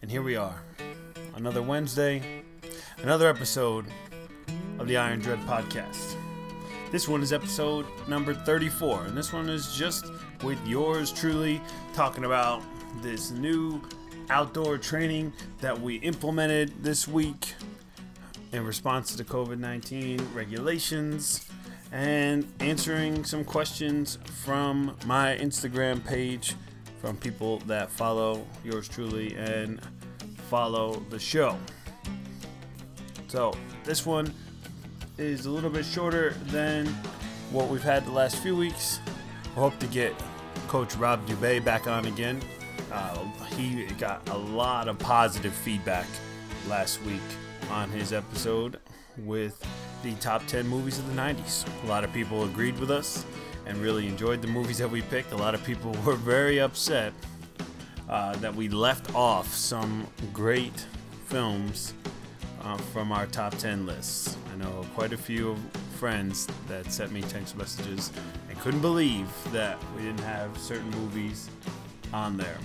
And here we are. Another Wednesday, another episode of the Iron Dread podcast. This one is episode number 34, and this one is just with yours truly talking about this new outdoor training that we implemented this week in response to COVID 19 regulations and answering some questions from my Instagram page from people that follow yours truly and follow the show. So, this one is a little bit shorter than what we've had the last few weeks. I hope to get Coach Rob Dubay back on again. Uh, he got a lot of positive feedback last week on his episode with the top 10 movies of the 90s. A lot of people agreed with us and really enjoyed the movies that we picked. A lot of people were very upset uh, that we left off some great films uh, from our top 10 lists. I know quite a few friends that sent me text messages and couldn't believe that we didn't have certain movies on there.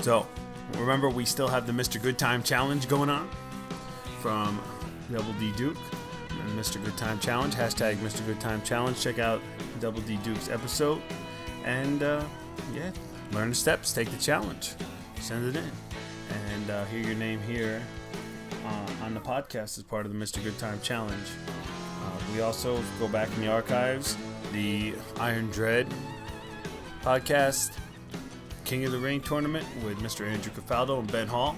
So, remember, we still have the Mr. Good Time Challenge going on from Double D Duke Mr. Good Time Challenge. Hashtag Mr. Good Time Challenge. Check out Double D Duke's episode. And uh, yeah, learn the steps, take the challenge, send it in, and uh, hear your name here uh, on the podcast as part of the Mr. Good Time Challenge. Uh, we also go back in the archives, the Iron Dread podcast, King of the Ring tournament with Mr. Andrew Cafaldo and Ben Hall.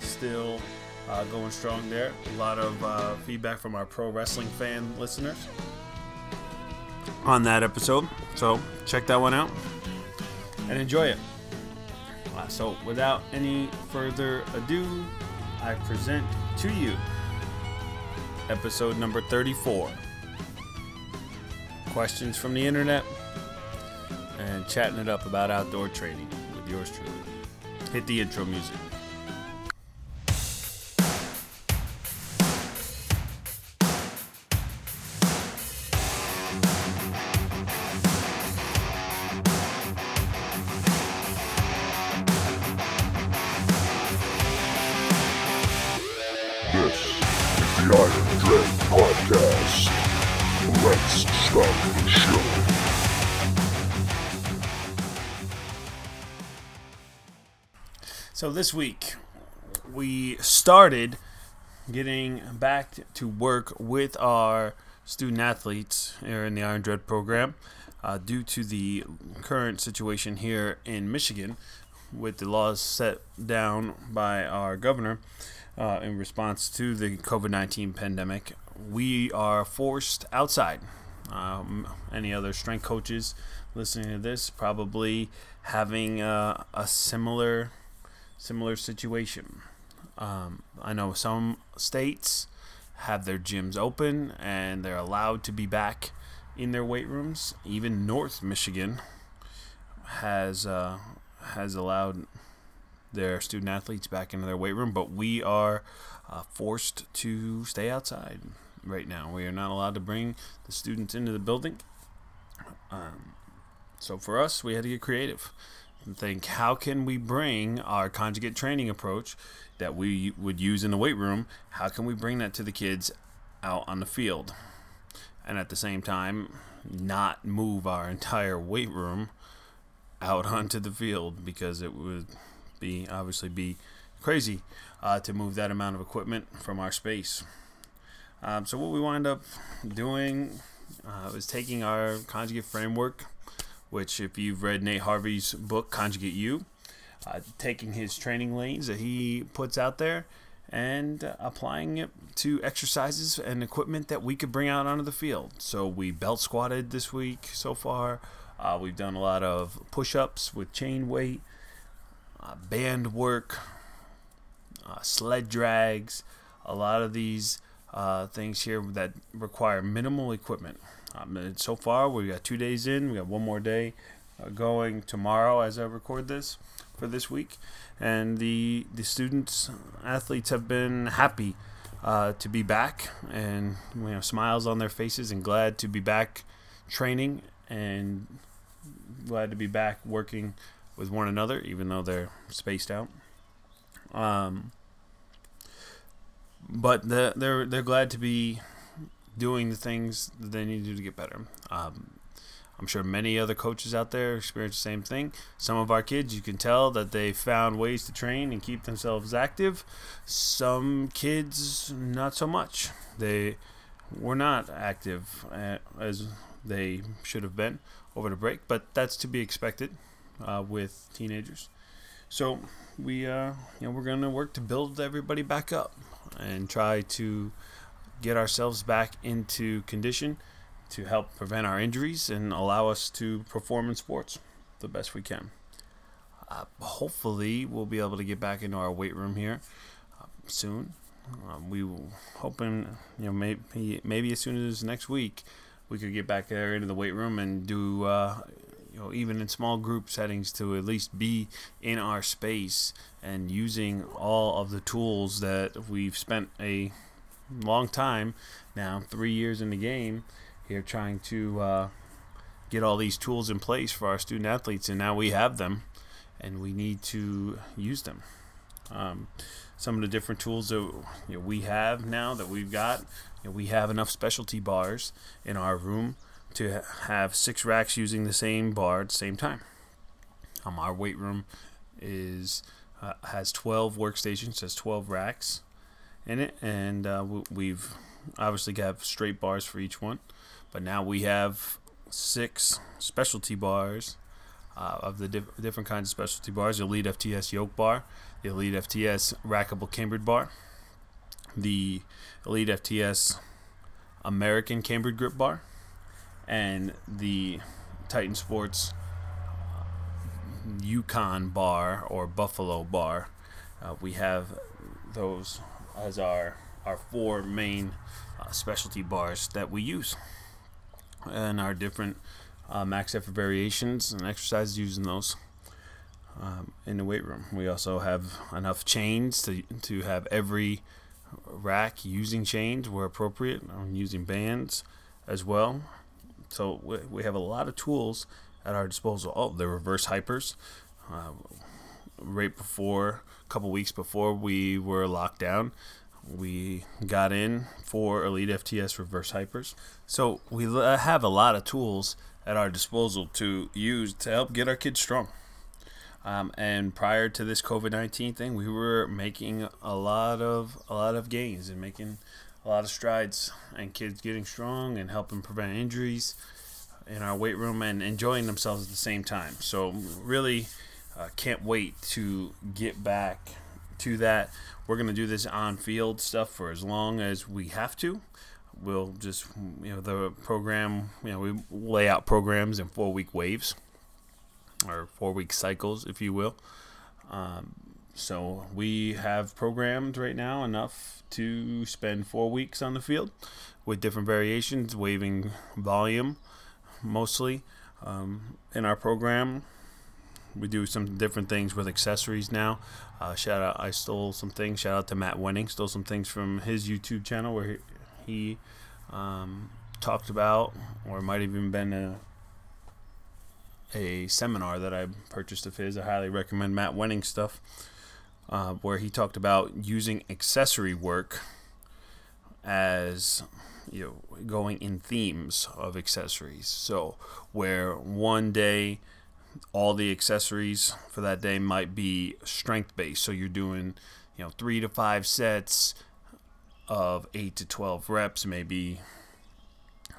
Still uh, going strong there. A lot of uh, feedback from our pro wrestling fan listeners on that episode. So check that one out and enjoy it. Uh, so without any further ado, I present to you episode number 34 questions from the internet and chatting it up about outdoor training with yours truly. Hit the intro music. This week we started getting back to work with our student athletes here in the Iron Dread program uh, due to the current situation here in Michigan with the laws set down by our governor uh, in response to the COVID 19 pandemic. We are forced outside. Um, any other strength coaches listening to this probably having uh, a similar similar situation. Um, I know some states have their gyms open and they're allowed to be back in their weight rooms. Even North Michigan has uh, has allowed their student athletes back into their weight room, but we are uh, forced to stay outside right now. We are not allowed to bring the students into the building. Um, so for us, we had to get creative think how can we bring our conjugate training approach that we would use in the weight room? How can we bring that to the kids out on the field? And at the same time not move our entire weight room out onto the field because it would be obviously be crazy uh, to move that amount of equipment from our space. Um, so what we wind up doing uh, was taking our conjugate framework which if you've read Nate Harvey's book Conjugate You, uh, taking his training lanes that he puts out there and applying it to exercises and equipment that we could bring out onto the field. So we belt squatted this week so far. Uh, we've done a lot of push-ups with chain weight, uh, band work, uh, sled drags, a lot of these uh, things here that require minimal equipment. Um, so far, we got two days in. We got one more day uh, going tomorrow as I record this for this week, and the the students athletes have been happy uh, to be back and you know smiles on their faces and glad to be back training and glad to be back working with one another, even though they're spaced out. Um, but the, they're they're glad to be doing the things that they need to do to get better. Um, I'm sure many other coaches out there experience the same thing. Some of our kids, you can tell that they found ways to train and keep themselves active. Some kids, not so much. They were not active uh, as they should have been over the break, but that's to be expected uh, with teenagers. So we, uh, you know, we're going to work to build everybody back up and try to get ourselves back into condition to help prevent our injuries and allow us to perform in sports the best we can. Uh, hopefully, we'll be able to get back into our weight room here uh, soon. Um, we will hoping, you know, maybe maybe as soon as next week, we could get back there into the weight room and do, uh, you know, even in small group settings to at least be in our space and using all of the tools that we've spent a long time now, three years in the game here trying to uh, get all these tools in place for our student athletes, and now we have them, and we need to use them. Um, some of the different tools that you know, we have now that we've got, you know, we have enough specialty bars in our room to have six racks using the same bar at the same time. Um, our weight room is uh, has 12 workstations, has 12 racks in it, and uh, we've obviously got straight bars for each one. But now we have six specialty bars uh, of the diff- different kinds of specialty bars: the Elite FTS Yoke Bar, the Elite FTS Rackable Cambered Bar, the Elite FTS American Cambered Grip Bar, and the Titan Sports Yukon Bar or Buffalo Bar. Uh, we have those as our our four main uh, specialty bars that we use and our different uh, max effort variations and exercises using those um, in the weight room. We also have enough chains to, to have every rack using chains where appropriate. I'm using bands as well. So we, we have a lot of tools at our disposal. Oh, the reverse hypers. Uh, right before, couple weeks before we were locked down, we got in for Elite FTS reverse hypers. So we have a lot of tools at our disposal to use to help get our kids strong. Um, and prior to this COVID nineteen thing, we were making a lot of a lot of gains and making a lot of strides, and kids getting strong and helping prevent injuries in our weight room and enjoying themselves at the same time. So really, uh, can't wait to get back to that. We're going to do this on field stuff for as long as we have to. We'll just, you know, the program, you know, we lay out programs in four week waves or four week cycles, if you will. Um, so we have programmed right now enough to spend four weeks on the field with different variations, waving volume mostly um, in our program we do some different things with accessories now. Uh, shout out, I stole some things. Shout out to Matt Wenning. Stole some things from his YouTube channel where he, he um, talked about, or might have even been a a seminar that I purchased of his. I highly recommend Matt Wenning stuff, uh, where he talked about using accessory work as you know going in themes of accessories. So where one day all the accessories for that day might be strength based. So you're doing, you know, three to five sets of eight to 12 reps, maybe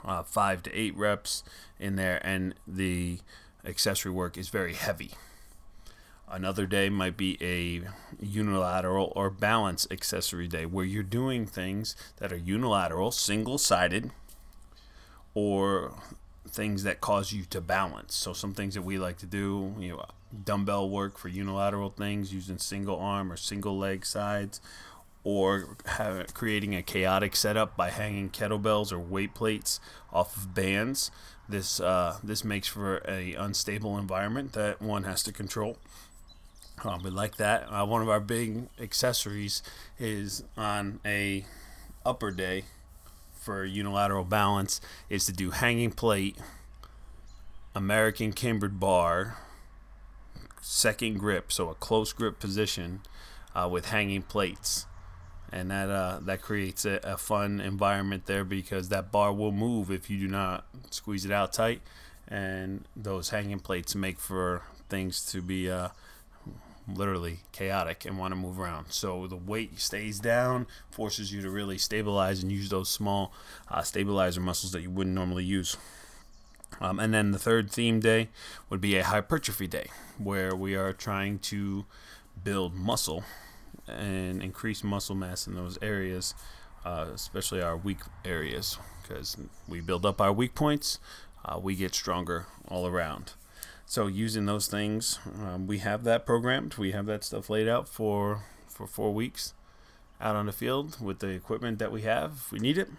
uh, five to eight reps in there, and the accessory work is very heavy. Another day might be a unilateral or balance accessory day where you're doing things that are unilateral, single sided, or things that cause you to balance. So some things that we like to do, you know, dumbbell work for unilateral things using single arm or single leg sides, or have, creating a chaotic setup by hanging kettlebells or weight plates off of bands. This uh, this makes for a unstable environment that one has to control. Um, we like that. Uh, one of our big accessories is on a upper day for unilateral balance is to do hanging plate, American cambered bar, second grip, so a close grip position uh, with hanging plates. And that uh, that creates a, a fun environment there because that bar will move if you do not squeeze it out tight, and those hanging plates make for things to be uh, literally chaotic and want to move around. So the weight stays down, forces you to really stabilize and use those small uh, stabilizer muscles that you wouldn't normally use. Um, and then the third theme day would be a hypertrophy day, where we are trying to build muscle and increase muscle mass in those areas, uh, especially our weak areas, because we build up our weak points, uh, we get stronger all around. So using those things, um, we have that programmed. We have that stuff laid out for for four weeks out on the field with the equipment that we have. If we need it,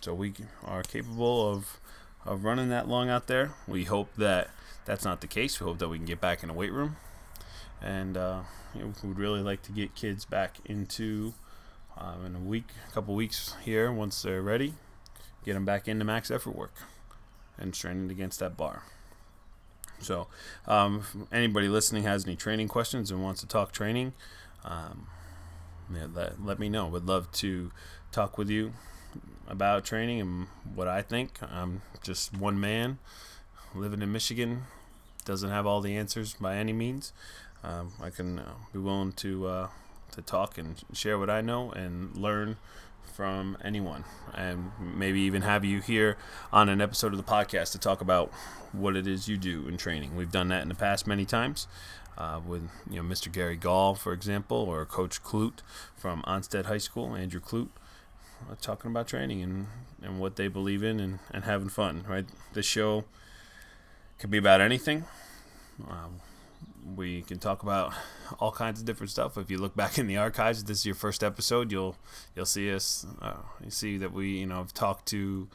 so we are capable of of running that long out there. We hope that that's not the case. We hope that we can get back in the weight room, and uh, you know, we would really like to get kids back into uh, in a week, a couple weeks here once they're ready, get them back into max effort work and training against that bar. So, um, anybody listening has any training questions and wants to talk training, um, yeah, let, let me know. Would love to talk with you about training and what I think. I'm just one man living in Michigan, doesn't have all the answers by any means. Um, I can uh, be willing to uh, to talk and share what I know and learn from anyone, and maybe even have you here on an episode of the podcast to talk about what it is you do in training. We've done that in the past many times. Uh, with you know Mr. Gary Gall, for example, or Coach Clute from Onsted High School, Andrew Clute, uh, talking about training and, and what they believe in and, and having fun. Right, this show could be about anything. Um, we can talk about all kinds of different stuff. If you look back in the archives, this is your first episode, you'll you'll see us. Uh, you see that we you know have talked to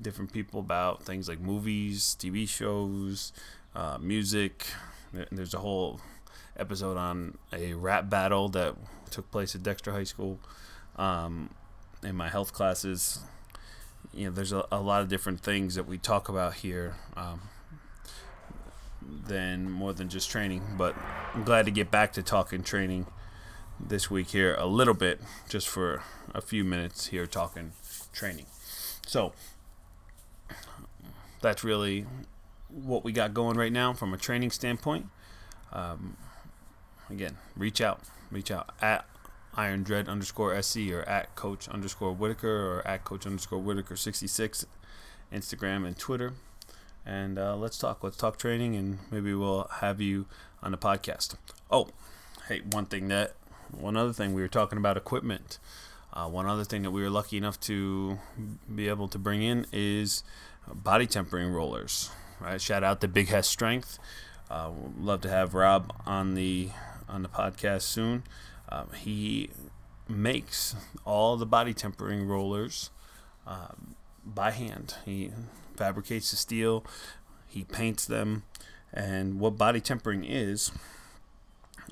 different people about things like movies, TV shows, uh, music. There's a whole episode on a rap battle that took place at Dexter High School. Um, in my health classes, you know, there's a, a, lot of different things that we talk about here. Um, than more than just training. But I'm glad to get back to talking training this week here a little bit, just for a few minutes here talking training. So that's really what we got going right now from a training standpoint. Um, again, reach out, reach out at Iron Dread underscore SC or at Coach underscore Whitaker or at Coach underscore Whitaker 66, Instagram and Twitter and uh, let's talk. Let's talk training, and maybe we'll have you on the podcast. Oh, hey, one thing that one other thing we were talking about equipment. Uh, one other thing that we were lucky enough to be able to bring in is body tempering rollers. Right, shout out to Big Hess Strength. Uh, love to have Rob on the on the podcast soon. Um, he makes all the body tempering rollers um, by hand. He fabricates the steel, he paints them, and what body tempering is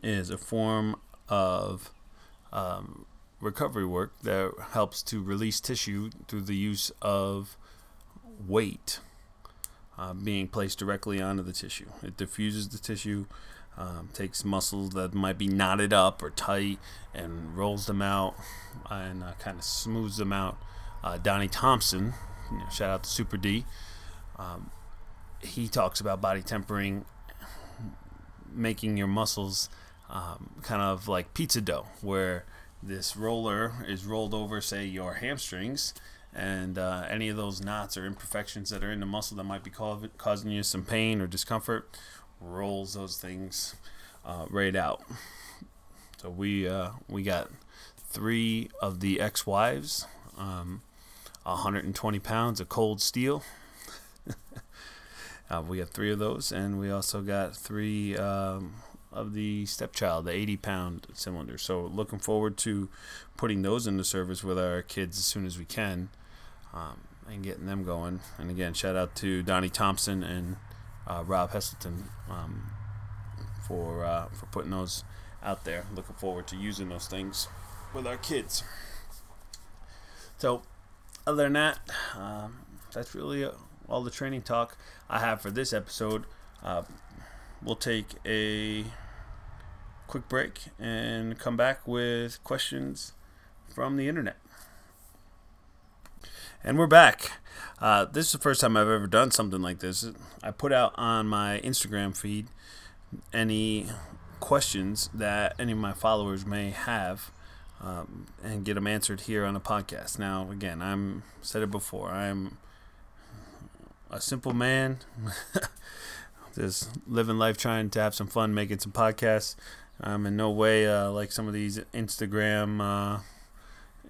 is a form of um, recovery work that helps to release tissue through the use of weight uh, being placed directly onto the tissue. It diffuses the tissue, um, takes muscles that might be knotted up or tight, and rolls them out and uh, kind of smooths them out. Uh, Donnie Thompson, you know, shout out to Super D. Um, he talks about body tempering, making your muscles um, kind of like pizza dough, where this roller is rolled over, say, your hamstrings, and uh, any of those knots or imperfections that are in the muscle that might be causing you some pain or discomfort rolls those things uh, right out. So we uh, we got three of the ex-wives. Um, 120 pounds of cold steel. uh, we have three of those, and we also got three um, of the stepchild, the 80 pound cylinder. So, looking forward to putting those into service with our kids as soon as we can um, and getting them going. And again, shout out to Donnie Thompson and uh, Rob Heselton um, for uh, for putting those out there. Looking forward to using those things with our kids. So, other than that, um, that's really all the training talk I have for this episode. Uh, we'll take a quick break and come back with questions from the internet. And we're back. Uh, this is the first time I've ever done something like this. I put out on my Instagram feed any questions that any of my followers may have um, and get them answered here on the podcast. Now, again, I'm said it before. I'm a simple man, just living life, trying to have some fun, making some podcasts. I'm in no way uh, like some of these Instagram, uh,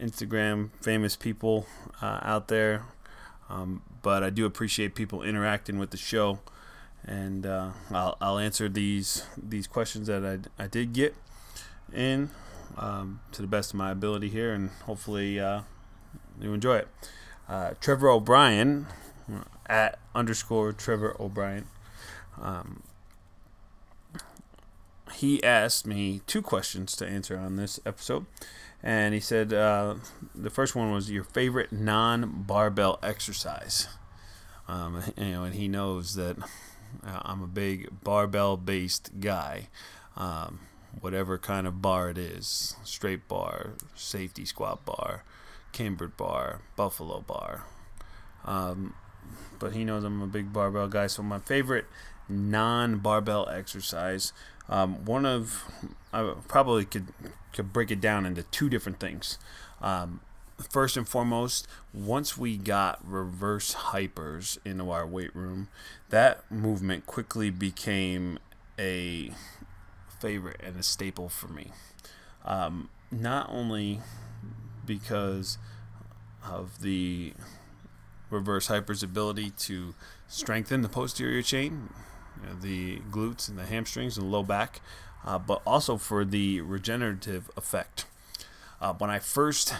Instagram famous people uh, out there, um, but I do appreciate people interacting with the show, and uh, I'll, I'll answer these these questions that I, I did get in um, to the best of my ability here, and hopefully uh, you enjoy it. Uh, Trevor O'Brien at underscore Trevor O'Brien. Um, he asked me two questions to answer on this episode. And he said uh, the first one was your favorite non barbell exercise. Um, you know, and he knows that uh, I'm a big barbell based guy. Um, whatever kind of bar it is straight bar, safety squat bar, cambered bar, buffalo bar. Um, but he knows I'm a big barbell guy. So, my favorite non barbell exercise, um, one of, I probably could, could break it down into two different things. Um, first and foremost, once we got reverse hypers into our weight room, that movement quickly became a favorite and a staple for me. Um, not only because of the reverse hyper's ability to strengthen the posterior chain, you know, the glutes and the hamstrings and the low back, uh, but also for the regenerative effect. Uh, when I first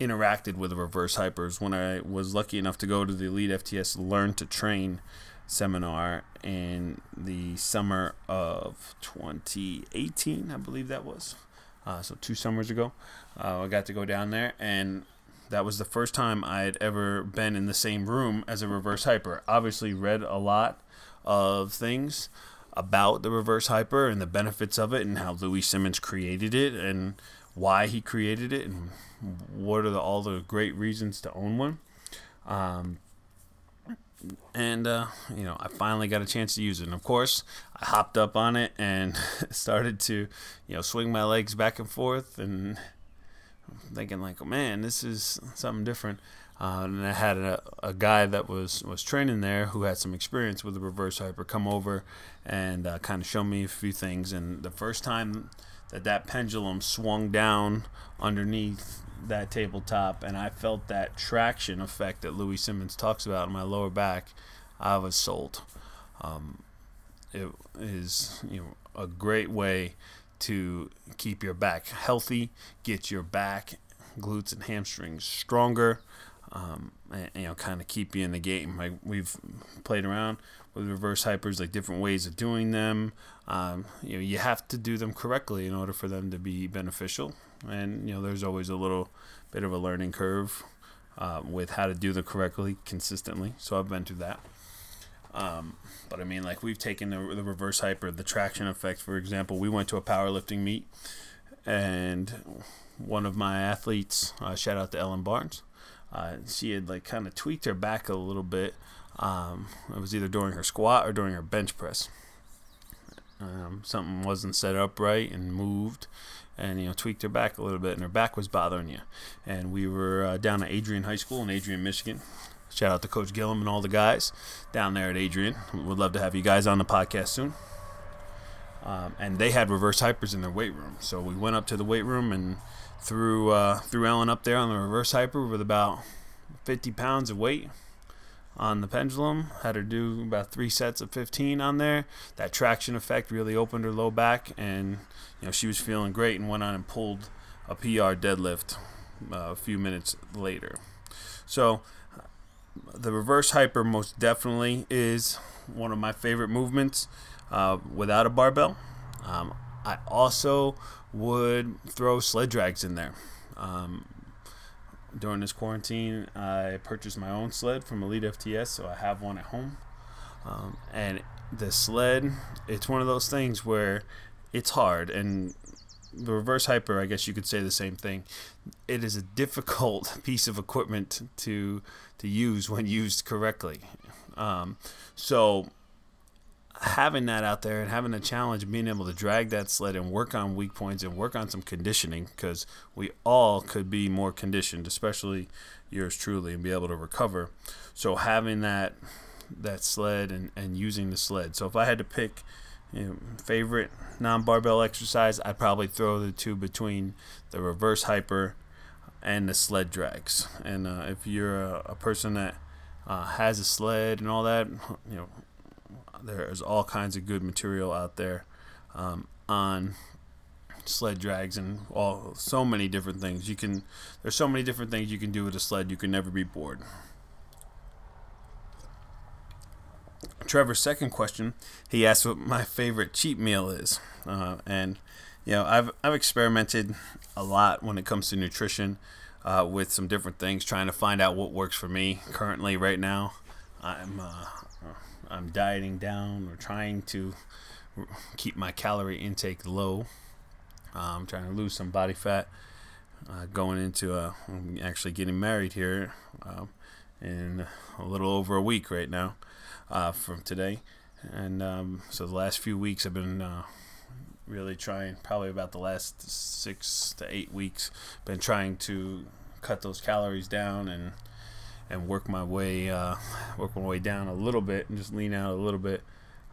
interacted with the reverse hypers, when I was lucky enough to go to the Elite FTS Learn to Train seminar in the summer of 2018, I believe that was. Uh, so two summers ago, uh, I got to go down there, and that was the first time I had ever been in the same room as a reverse hyper. Obviously, read a lot of things about the reverse hyper and the benefits of it, and how Louie Simmons created it, and why he created it, and what are the, all the great reasons to own one. Um, and uh, you know, I finally got a chance to use it. And of course, I hopped up on it and started to, you know, swing my legs back and forth, and thinking like, oh, man, this is something different. Uh, and I had a, a guy that was, was training there who had some experience with the reverse hyper come over and uh, kind of show me a few things. And the first time that that pendulum swung down underneath that tabletop and I felt that traction effect that Louie Simmons talks about in my lower back, I was sold. Um, it is you know a great way to keep your back healthy, get your back, glutes, and hamstrings stronger, um, you know kind of keep you in the game. Like we've played around with reverse hypers, like different ways of doing them. Um, you know you have to do them correctly in order for them to be beneficial and you know there's always a little bit of a learning curve uh, with how to do them correctly consistently. So I've been through that. Um, but I mean, like we've taken the, the reverse hyper, the traction effect, for example. We went to a powerlifting meet, and one of my athletes, uh, shout out to Ellen Barnes, uh, she had like kind of tweaked her back a little bit. Um, it was either during her squat or during her bench press. Um, something wasn't set up right and moved, and you know tweaked her back a little bit, and her back was bothering you. And we were uh, down at Adrian High School in Adrian, Michigan. Shout out to Coach Gillum and all the guys down there at Adrian. We would love to have you guys on the podcast soon. Um, and they had reverse hypers in their weight room, so we went up to the weight room and threw uh, threw Ellen up there on the reverse hyper with about 50 pounds of weight on the pendulum. Had her do about three sets of 15 on there. That traction effect really opened her low back, and you know she was feeling great and went on and pulled a PR deadlift uh, a few minutes later. So the reverse hyper most definitely is one of my favorite movements uh, without a barbell. Um, I also would throw sled drags in there. Um, during this quarantine, I purchased my own sled from Elite FTS, so I have one at home. Um, and the sled, it's one of those things where it's hard, and the reverse hyper, I guess you could say the same thing. It is a difficult piece of equipment to to use when used correctly. Um, so having that out there and having a challenge, being able to drag that sled and work on weak points and work on some conditioning, because we all could be more conditioned, especially yours truly, and be able to recover. So having that that sled and, and using the sled. So if I had to pick you know, favorite non-barbell exercise, I'd probably throw the two between the reverse hyper and the sled drags. And uh, if you're a, a person that uh, has a sled and all that, you know, there's all kinds of good material out there um, on sled drags and all so many different things. You can there's so many different things you can do with a sled you can never be bored. Trevor's second question, he asked what my favorite cheat meal is, uh, and you know I've I've experimented a lot when it comes to nutrition uh, with some different things, trying to find out what works for me. Currently, right now, I'm uh, I'm dieting down or trying to keep my calorie intake low. I'm trying to lose some body fat. Uh, going into uh, I'm actually getting married here um, in a little over a week right now uh, from today. And um, so the last few weeks I've been uh, really trying, probably about the last six to eight weeks, been trying to cut those calories down and and work my way uh, work my way down a little bit and just lean out a little bit.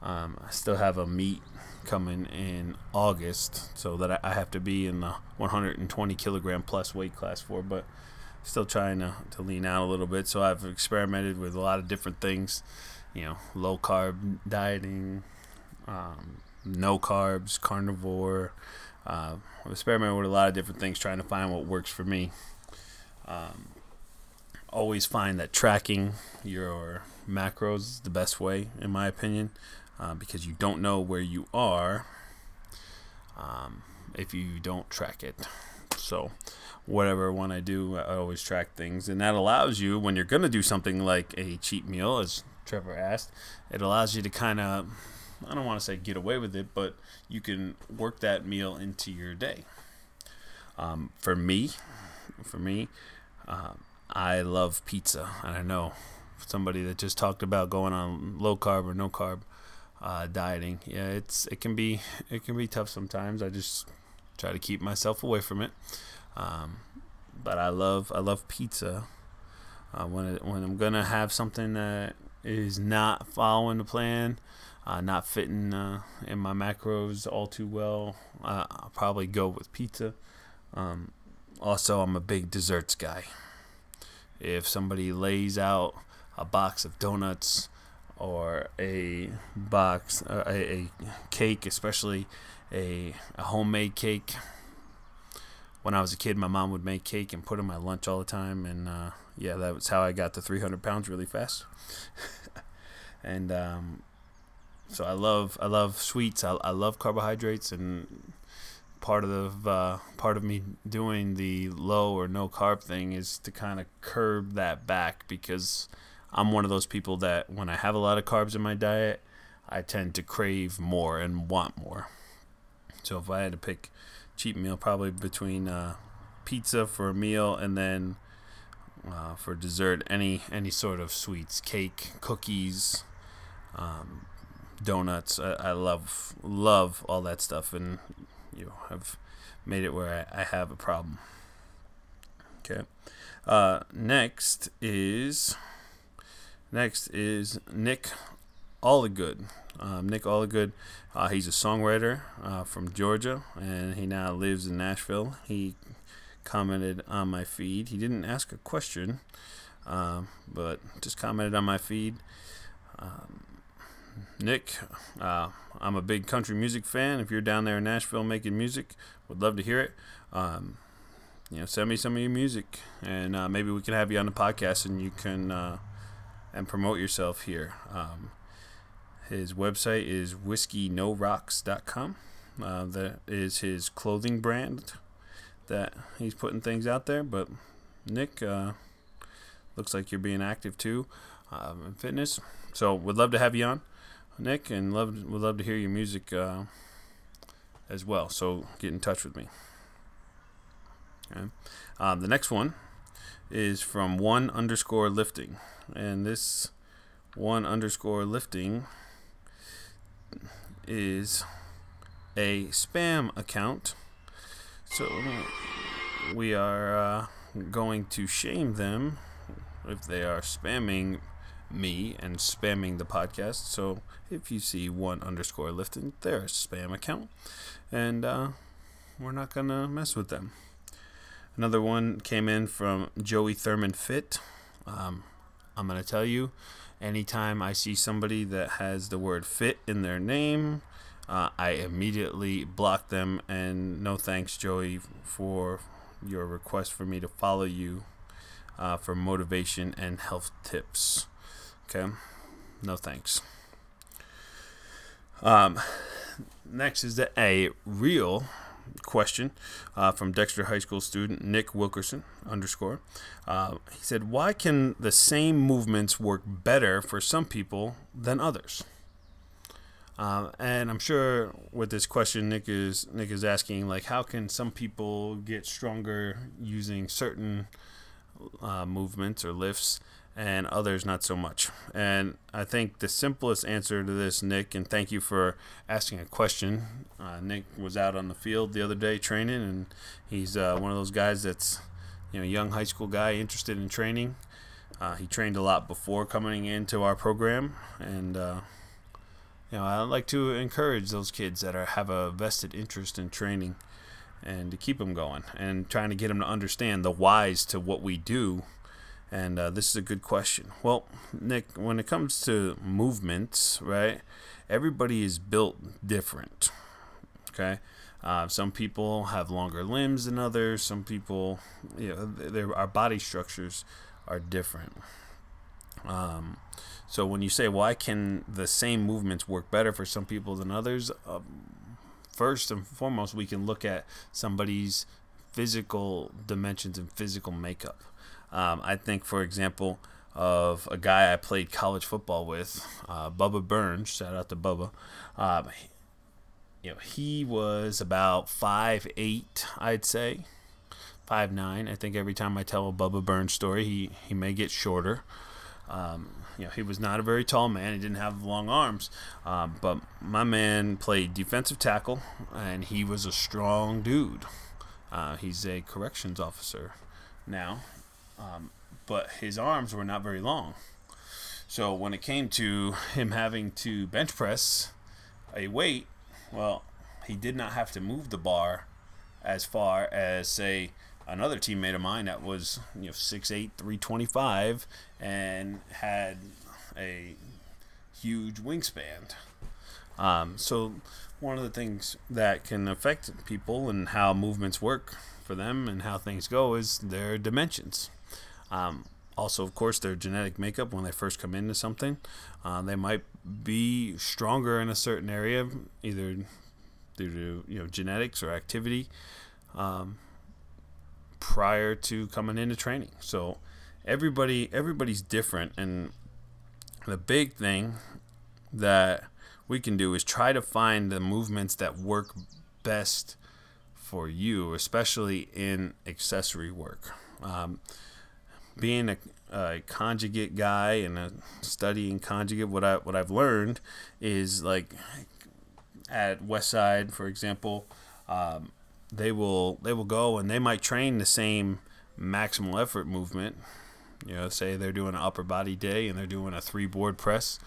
Um, I still have a meet coming in August, so that I have to be in the 120 kilogram plus weight class for, but still trying to, to lean out a little bit. So I've experimented with a lot of different things you know, low carb dieting, um, no carbs, carnivore. Uh, I've experimented with a lot of different things trying to find what works for me. Um, always find that tracking your macros is the best way, in my opinion, uh, because you don't know where you are um, if you don't track it. So, whatever one I do, I always track things, and that allows you when you're gonna do something like a cheat meal, as Trevor asked, it allows you to kind of, I don't want to say get away with it, but you can work that meal into your day. Um, for me, for me, uh, I love pizza, and I know somebody that just talked about going on low carb or no carb uh, dieting. Yeah, it's it can be it can be tough sometimes. I just try to keep myself away from it. Um, but I love I love pizza. Uh, when it, when I'm gonna have something that is not following the plan, uh, not fitting uh, in my macros all too well, uh, I'll probably go with pizza. Um, also, I'm a big desserts guy. If somebody lays out a box of donuts or a box, uh, a, a cake, especially a, a homemade cake, when I was a kid, my mom would make cake and put in my lunch all the time, and uh, yeah, that was how I got to 300 pounds really fast. and um, so I love I love sweets. I, I love carbohydrates, and part of uh, part of me doing the low or no carb thing is to kind of curb that back because I'm one of those people that when I have a lot of carbs in my diet, I tend to crave more and want more. So if I had to pick cheap meal, probably between uh, pizza for a meal and then uh, for dessert any any sort of sweets, cake, cookies, um, donuts. I, I, love love all that stuff, and you know have made it where I, I have a problem. Okay. Uh, next is next is Nick Allagood. Um, Nick Allagood, uh, he's a songwriter uh, from Georgia, and he now lives in Nashville. He commented on my feed. He didn't ask a question, um, but just commented on my feed. Um, Nick, uh, I'm a big country music fan. If you're down there in Nashville making music, would love to hear it. Um, you know, send me some of your music, and uh, maybe we can have you on the podcast, and you can uh, and promote yourself here. Um, his website is whiskeynorocks.com. Uh, that is his clothing brand that he's putting things out there. But Nick, uh, looks like you're being active too um, in fitness. So would love to have you on. Nick, and love would love to hear your music uh, as well. So get in touch with me. Okay. Um, the next one is from one underscore lifting, and this one underscore lifting is a spam account. So we are uh, going to shame them if they are spamming me and spamming the podcast. So if you see one underscore lifting, they're a spam account, and uh, we're not gonna mess with them. Another one came in from Joey Thurman Fit. Um, I'm gonna tell you, anytime I see somebody that has the word fit in their name, uh, I immediately block them. And no thanks, Joey, for your request for me to follow you uh, for motivation and health tips. Okay, no thanks. Um, next is a real question uh, from Dexter High School student Nick Wilkerson underscore. Uh, he said, "Why can the same movements work better for some people than others?" Uh, and I'm sure with this question, Nick is Nick is asking like, how can some people get stronger using certain uh, movements or lifts, and others not so much. And I think the simplest answer to this, Nick, and thank you for asking a question. Uh, Nick was out on the field the other day training, and he's uh, one of those guys that's, you know, young high school guy interested in training. Uh, he trained a lot before coming into our program, and uh, you know, I like to encourage those kids that are have a vested interest in training and to keep them going and trying to get them to understand the whys to what we do. And uh, this is a good question. Well, Nick, when it comes to movements, right, everybody is built different. Okay. Uh, some people have longer limbs than others. Some people, you know, their, our body structures are different. Um, so when you say why can the same movements work better for some people than others, um, first and foremost, we can look at somebody's physical dimensions and physical makeup. Um, I think, for example, of a guy I played college football with, uh, Bubba Burns. Shout out to Bubba. Um, you know, he was about five eight, I'd say, five nine. I think every time I tell a Bubba Burns story, he he may get shorter. Um, you know, he was not a very tall man. He didn't have long arms, um, but my man played defensive tackle, and he was a strong dude. Uh, he's a corrections officer now, um, but his arms were not very long. So when it came to him having to bench press a weight, well, he did not have to move the bar as far as say another teammate of mine that was you know 6'8", 325 and had a huge wingspan. Um, so one of the things that can affect people and how movements work for them and how things go is their dimensions. Um, also, of course, their genetic makeup when they first come into something. Uh, they might be stronger in a certain area, either due to you know genetics or activity. Um, prior to coming into training. So everybody everybody's different and the big thing that we can do is try to find the movements that work best for you, especially in accessory work. Um, being a, a, conjugate guy and a studying conjugate, what I what I've learned is like at Westside, for example, um, they will they will go and they might train the same maximal effort movement. You know, say they're doing an upper body day and they're doing a three board press.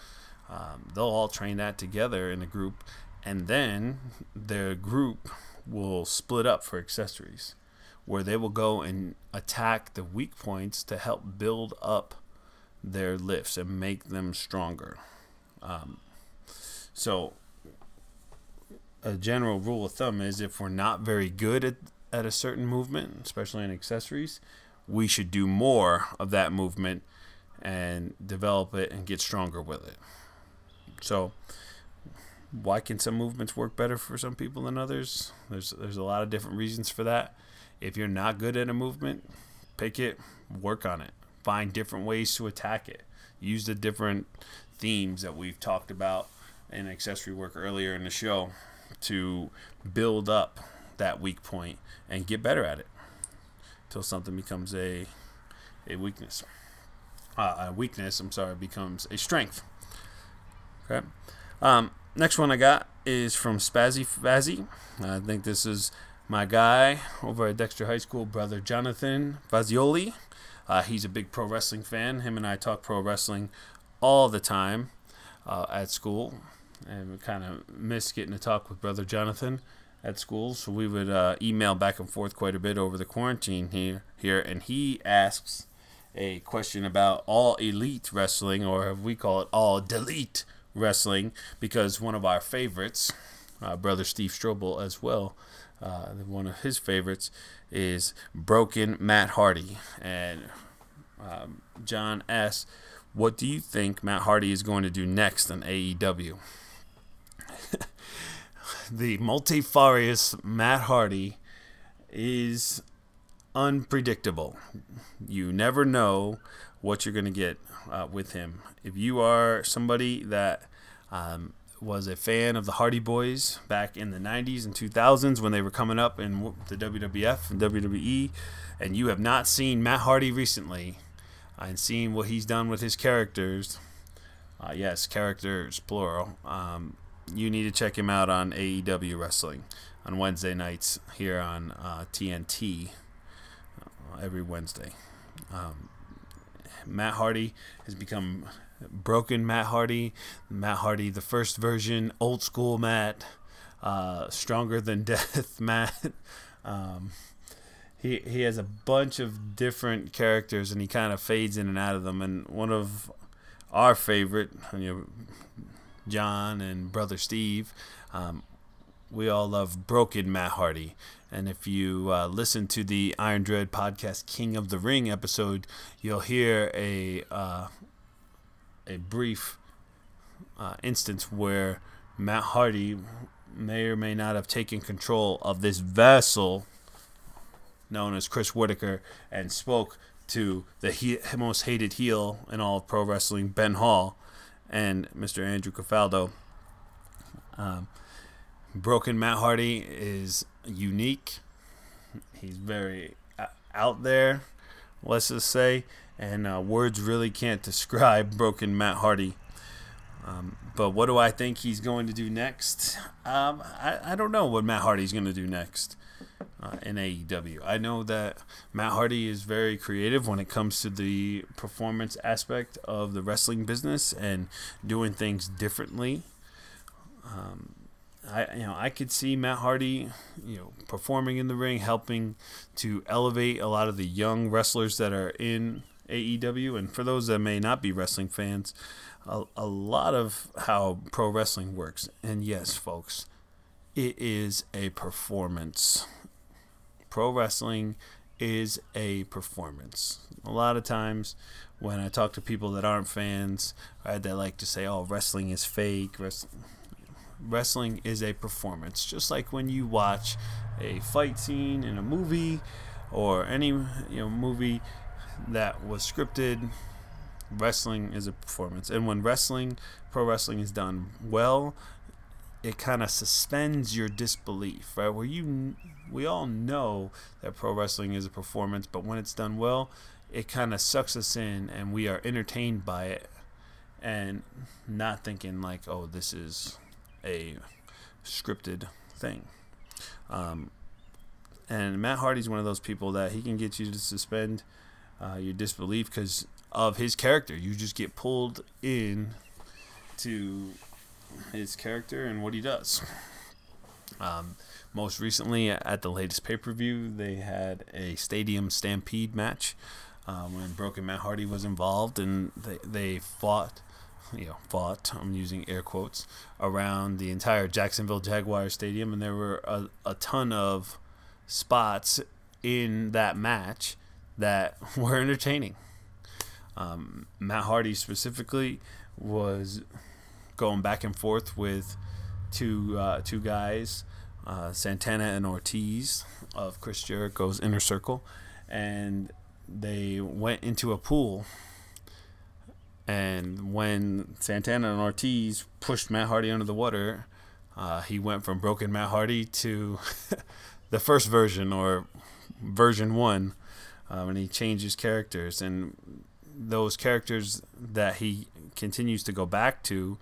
Um, they'll all train that together in a group, and then their group will split up for accessories, where they will go and attack the weak points to help build up their lifts and make them stronger. Um, so a general rule of thumb is if we're not very good at, at a certain movement, especially in accessories, we should do more of that movement and develop it and get stronger with it. So, why can some movements work better for some people than others? There's there's a lot of different reasons for that. If you're not good at a movement, pick it, work on it. Find different ways to attack it. Use the different themes that we've talked about in accessory work earlier in the show to build up that weak point and get better at it until something becomes a a weakness. Uh, a weakness, I'm sorry, becomes a strength. Okay. Um, next one I got is from Spazzy Fazzy. I think this is my guy over at Dexter High School, brother Jonathan Fazioli. Uh, he's a big pro wrestling fan. Him and I talk pro wrestling all the time uh, at school, and we kind of miss getting to talk with brother Jonathan at school. So we would uh, email back and forth quite a bit over the quarantine here. Here, and he asks a question about all elite wrestling, or we call it all delete wrestling, because one of our favorites, uh, brother Steve Strobel as well, uh, one of his favorites is Broken Matt Hardy. And um, John asks, What do you think Matt Hardy is going to do next on AEW? the multifarious Matt Hardy is unpredictable. You never know what you're going to get uh, with him. If you are somebody that um, was a fan of the Hardy Boys back in the 90s and 2000s when they were coming up in the WWF and WWE, and you have not seen Matt Hardy recently and seen what he's done with his characters, uh, yes, characters, plural, um, you need to check him out on AEW Wrestling on Wednesday nights here on uh, TNT uh, every Wednesday. Um, Matt Hardy has become broken Matt Hardy, Matt Hardy, the first version, old school Matt, uh, stronger than death Matt. Um, he he has a bunch of different characters, and he kind of fades in and out of them. And one of our favorite, you know, John and brother Steve, um, we all love Broken Matt Hardy. And if you uh, listen to the Iron Dread podcast King of the Ring episode, you'll hear a uh, a brief uh, instance where Matt Hardy may or may not have taken control of this vessel known as Chris Whitaker and spoke to the he- most hated heel in all of pro wrestling, Ben Hall, and Mr. Andrew Cafaldo. Um, Broken Matt Hardy is unique. He's very uh, out there, let's just say and uh, words really can't describe broken Matt Hardy. Um, but what do I think he's going to do next? Um, I, I don't know what Matt Hardy's going to do next uh, in AEW. I know that Matt Hardy is very creative when it comes to the performance aspect of the wrestling business and doing things differently. Um, I you know I could see Matt Hardy, you know, performing in the ring, helping to elevate a lot of the young wrestlers that are in AEW. And for those that may not be wrestling fans, a, a lot of how pro wrestling works. And yes, folks, it is a performance. Pro wrestling is a performance. A lot of times when I talk to people that aren't fans, right, they like to say, oh, wrestling is fake. Wrestling is a performance. Just like when you watch a fight scene in a movie or any you know movie that was scripted. Wrestling is a performance, and when wrestling, pro wrestling is done well, it kind of suspends your disbelief, right? Where you, we all know that pro wrestling is a performance, but when it's done well, it kind of sucks us in, and we are entertained by it, and not thinking like, oh, this is a scripted thing. Um, and Matt Hardy's one of those people that he can get you to suspend uh, your disbelief because of his character. You just get pulled in to his character and what he does. Um, most recently, at the latest pay per view, they had a stadium stampede match um, when Broken Matt Hardy was involved, and they, they fought, you know, fought, I'm using air quotes, around the entire Jacksonville Jaguar Stadium, and there were a, a ton of spots in that match that were entertaining. Um, Matt Hardy specifically was going back and forth with two uh, two guys, uh, Santana and Ortiz of Chris Jericho's inner circle, and they went into a pool And when Santana and Ortiz pushed Matt Hardy under the water, uh, he went from broken Matt Hardy to the first version or version one, um, and he changes characters. And those characters that he continues to go back to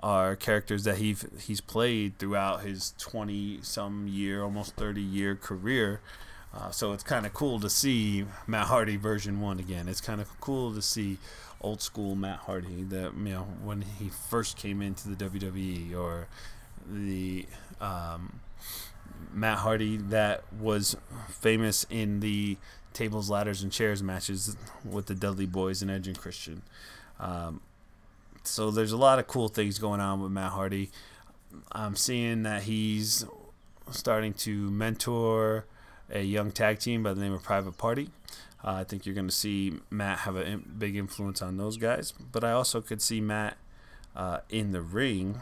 are characters that he he's played throughout his 20 some year, almost 30 year career. Uh, so it's kind of cool to see Matt Hardy version one again. It's kind of cool to see old school Matt Hardy that you know when he first came into the WWE or the um, Matt Hardy that was famous in the tables, ladders, and chairs matches with the Dudley Boys and Edge and Christian. Um, so there's a lot of cool things going on with Matt Hardy. I'm seeing that he's starting to mentor a young tag team by the name of Private Party. Uh, I think you're going to see Matt have a big influence on those guys, but I also could see Matt uh, in the ring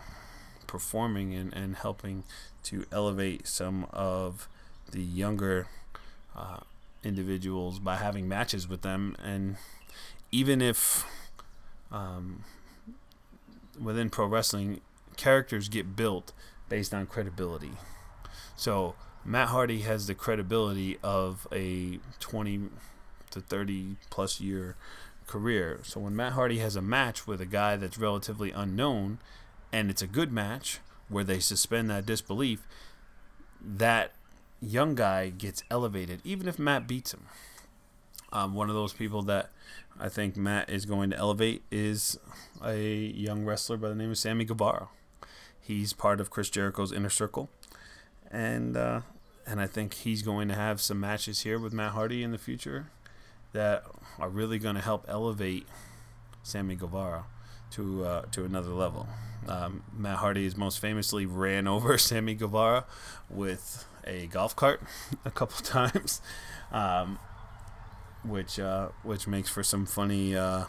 performing and, and helping to elevate some of the younger uh, individuals by having matches with them. And even if um, within pro wrestling, characters get built based on credibility. So Matt Hardy has the credibility of a 20 to 30 plus year career. So when Matt Hardy has a match with a guy that's relatively unknown and it's a good match where they suspend that disbelief, that young guy gets elevated, even if Matt beats him. Um, one of those people that I think Matt is going to elevate is a young wrestler by the name of Sammy Guevara. He's part of Chris Jericho's inner circle, and uh, and I think he's going to have some matches here with Matt Hardy in the future that are really going to help elevate Sammy Guevara to uh, to another level. Um, Matt Hardy is most famously ran over Sammy Guevara with a golf cart a couple times, um, which uh, which makes for some funny uh,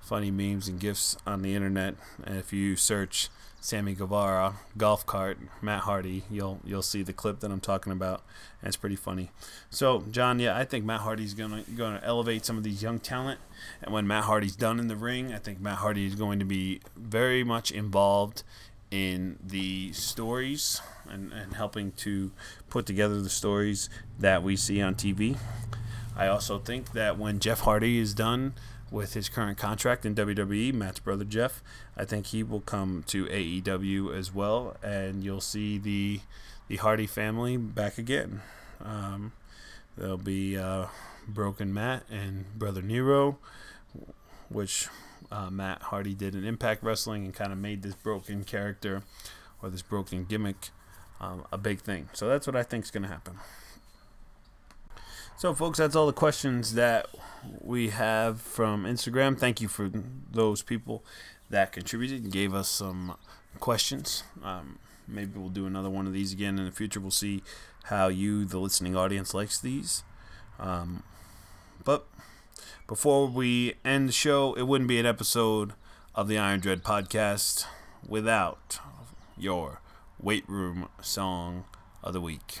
funny memes and gifs on the internet. And if you search Sammy Guevara golf cart Matt Hardy, you'll you'll see the clip that I'm talking about, and it's pretty funny. So John, yeah, I think Matt Hardy's gonna gonna elevate some of these young talent, and when Matt Hardy's done in the ring, I think Matt Hardy is going to be very much involved in the stories and, and helping to put together the stories that we see on TV. I also think that when Jeff Hardy is done with his current contract in WWE, Matt's brother Jeff, I think he will come to AEW as well, and you'll see the the Hardy family back again. Um, there'll be uh, Broken Matt and Brother Nero, which uh, Matt Hardy did in Impact Wrestling and kind of made this broken character or this broken gimmick um, a big thing. So that's what I think is going to happen. So, folks, that's all the questions that we have from Instagram. Thank you for those people that contributed and gave us some questions. Um, maybe we'll do another one of these again in the future. We'll see how you, the listening audience, likes these. Um, but before we end the show, it wouldn't be an episode of the Iron Dread podcast without your weight room song of the week.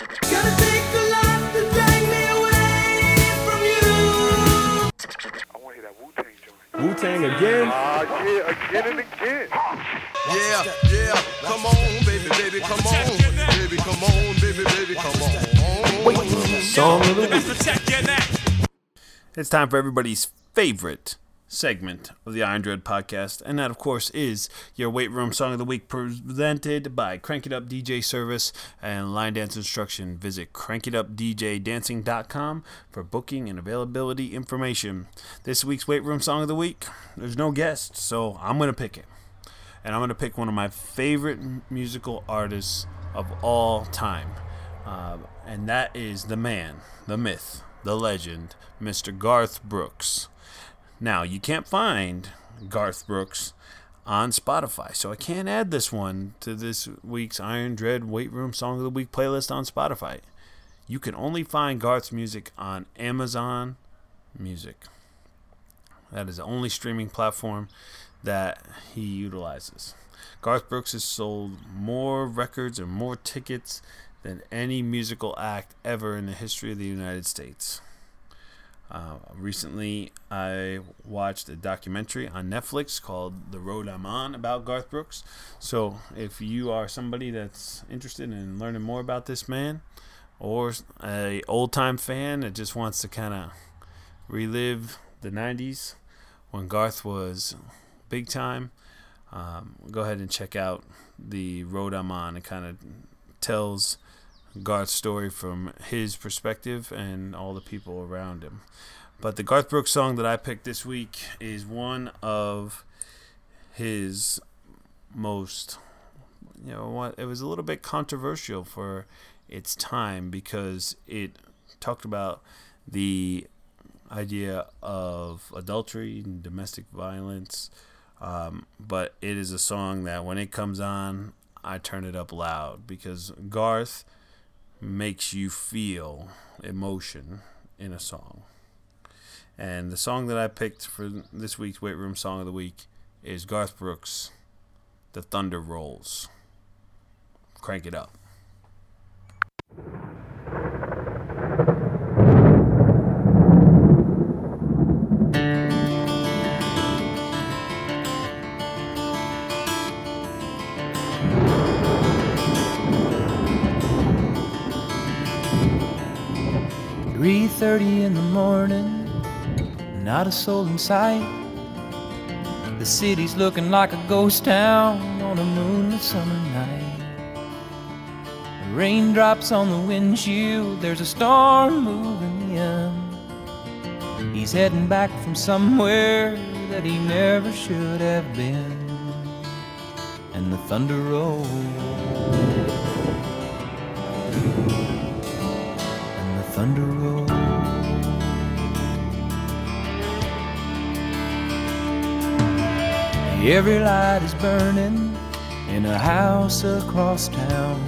Wu Tang again? Ah, yeah, again and again. Yeah, yeah, come on, baby, baby, come on, baby, come on, baby, baby, come on. Song of the week. It's time for everybody's favorite segment of the Iron Dread podcast, and that, of course, is your weight room song of the week presented by Crank It Up DJ Service and Line Dance Instruction. Visit crankitupdjdancing.com for booking and availability information. This week's weight room song of the week, there's no guest, so I'm going to pick it. And I'm going to pick one of my favorite musical artists of all time. Uh, and that is the man, the myth, the legend, Mr. Garth Brooks. Now, you can't find Garth Brooks on Spotify, so I can't add this one to this week's Iron Dread Weight Room Song of the Week playlist on Spotify. You can only find Garth's music on Amazon Music. That is the only streaming platform that he utilizes. Garth Brooks has sold more records and more tickets than any musical act ever in the history of the United States. Uh, recently, I watched a documentary on Netflix called The Road I'm On about Garth Brooks. So, if you are somebody that's interested in learning more about this man, or a old time fan that just wants to kind of relive the 90s when Garth was big time, um, go ahead and check out The Road I'm On. It kind of tells Garth's story from his perspective and all the people around him. But the Garth Brooks song that I picked this week is one of his most, you know, what it was a little bit controversial for its time because it talked about the idea of adultery and domestic violence. Um, but it is a song that when it comes on, I turn it up loud because Garth makes you feel emotion in a song. And the song that I picked for this week's Weight Room Song of the Week is Garth Brooks' The Thunder Rolls. Crank it up. Three thirty in the morning, not a soul in sight. The city's looking like a ghost town on a moonlit summer night. Raindrops on the windshield, there's a storm moving in. He's heading back from somewhere that he never should have been. And the thunder rolls. Thunder rolls. Every light is burning in a house across town.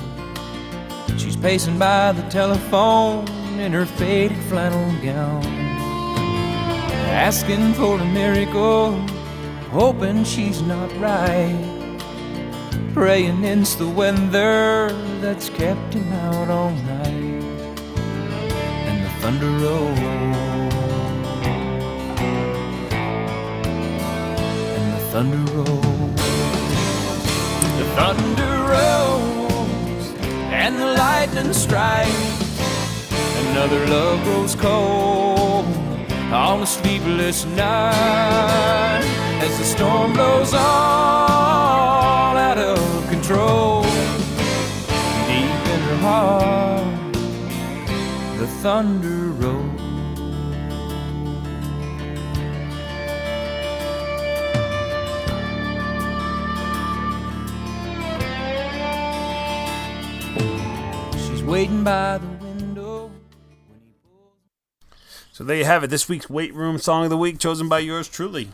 She's pacing by the telephone in her faded flannel gown, asking for a miracle, hoping she's not right. Praying it's the weather that's kept him out all night, and the thunder rolls. and the thunder rolls. The thunder rolls and the lightning strikes. Another love grows cold on a sleepless night as the storm blows all out of control. Deep in her heart, the thunder waiting by the window. So there you have it. This week's Weight Room Song of the Week, chosen by yours truly.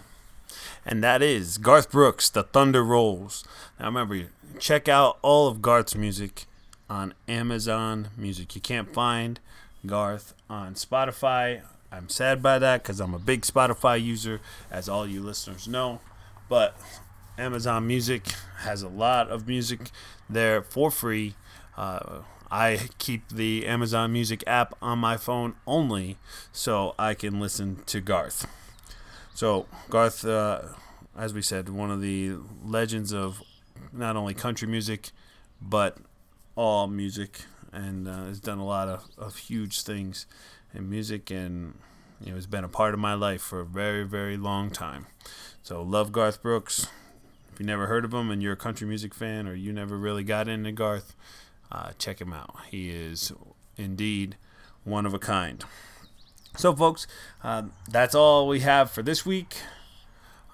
And that is Garth Brooks, The Thunder Rolls. Now remember, check out all of Garth's music on Amazon Music. You can't find Garth on Spotify. I'm sad by that because I'm a big Spotify user, as all you listeners know. But Amazon Music has a lot of music there for free. Uh, I keep the Amazon Music app on my phone only so I can listen to Garth. So, Garth, uh, as we said, one of the legends of not only country music, but all music, and uh, has done a lot of, of huge things in music, and you know, has been a part of my life for a very, very long time. So, love Garth Brooks. If you never heard of him and you're a country music fan, or you never really got into Garth, uh, check him out. He is indeed one of a kind. So, folks, uh, that's all we have for this week.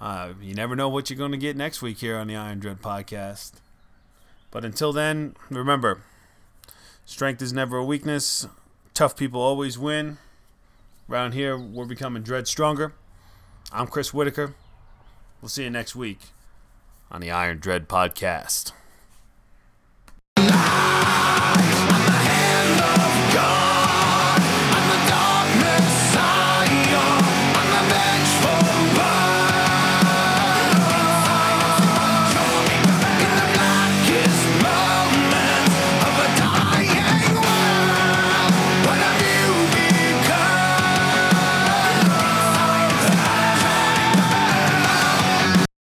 Uh, you never know what you're going to get next week here on the Iron Dread podcast. But until then, remember strength is never a weakness. Tough people always win. Around here, we're becoming Dread stronger. I'm Chris Whitaker. We'll see you next week on the Iron Dread podcast.